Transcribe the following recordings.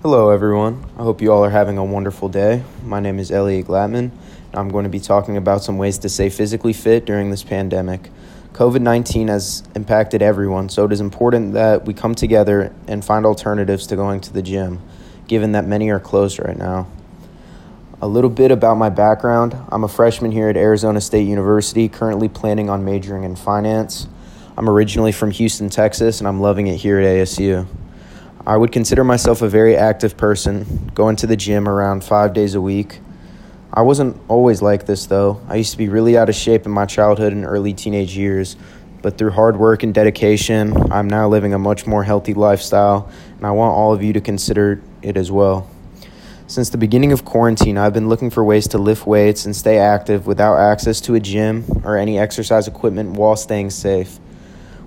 Hello, everyone. I hope you all are having a wonderful day. My name is Elliot Glatman. And I'm going to be talking about some ways to stay physically fit during this pandemic. COVID 19 has impacted everyone, so it is important that we come together and find alternatives to going to the gym, given that many are closed right now. A little bit about my background I'm a freshman here at Arizona State University, currently planning on majoring in finance. I'm originally from Houston, Texas, and I'm loving it here at ASU. I would consider myself a very active person, going to the gym around five days a week. I wasn't always like this though. I used to be really out of shape in my childhood and early teenage years, but through hard work and dedication, I'm now living a much more healthy lifestyle, and I want all of you to consider it as well. Since the beginning of quarantine, I've been looking for ways to lift weights and stay active without access to a gym or any exercise equipment while staying safe.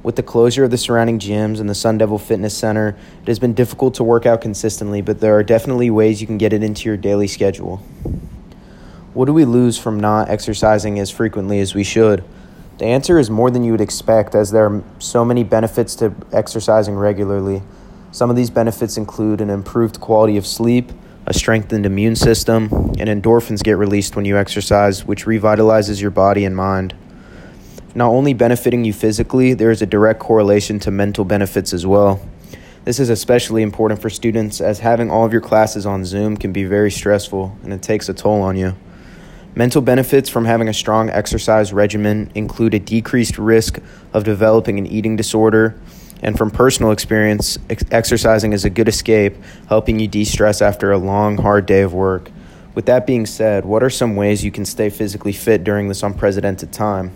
With the closure of the surrounding gyms and the Sun Devil Fitness Center, it has been difficult to work out consistently, but there are definitely ways you can get it into your daily schedule. What do we lose from not exercising as frequently as we should? The answer is more than you would expect, as there are so many benefits to exercising regularly. Some of these benefits include an improved quality of sleep, a strengthened immune system, and endorphins get released when you exercise, which revitalizes your body and mind. Not only benefiting you physically, there is a direct correlation to mental benefits as well. This is especially important for students as having all of your classes on Zoom can be very stressful and it takes a toll on you. Mental benefits from having a strong exercise regimen include a decreased risk of developing an eating disorder, and from personal experience, ex- exercising is a good escape, helping you de stress after a long, hard day of work. With that being said, what are some ways you can stay physically fit during this unprecedented time?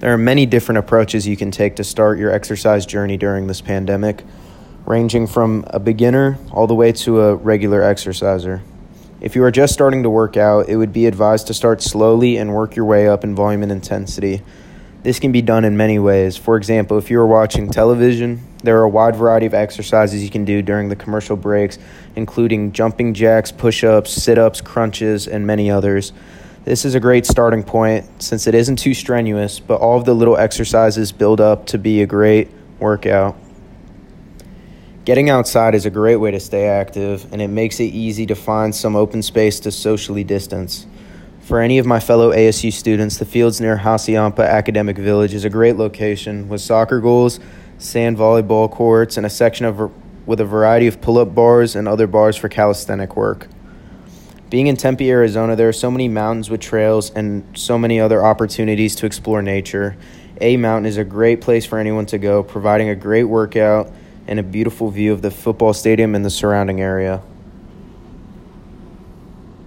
There are many different approaches you can take to start your exercise journey during this pandemic, ranging from a beginner all the way to a regular exerciser. If you are just starting to work out, it would be advised to start slowly and work your way up in volume and intensity. This can be done in many ways. For example, if you are watching television, there are a wide variety of exercises you can do during the commercial breaks, including jumping jacks, push ups, sit ups, crunches, and many others. This is a great starting point since it isn't too strenuous, but all of the little exercises build up to be a great workout. Getting outside is a great way to stay active, and it makes it easy to find some open space to socially distance. For any of my fellow ASU students, the fields near Hassayampa Academic Village is a great location with soccer goals, sand volleyball courts, and a section of with a variety of pull-up bars and other bars for calisthenic work. Being in Tempe, Arizona, there are so many mountains with trails and so many other opportunities to explore nature. A Mountain is a great place for anyone to go, providing a great workout and a beautiful view of the football stadium and the surrounding area.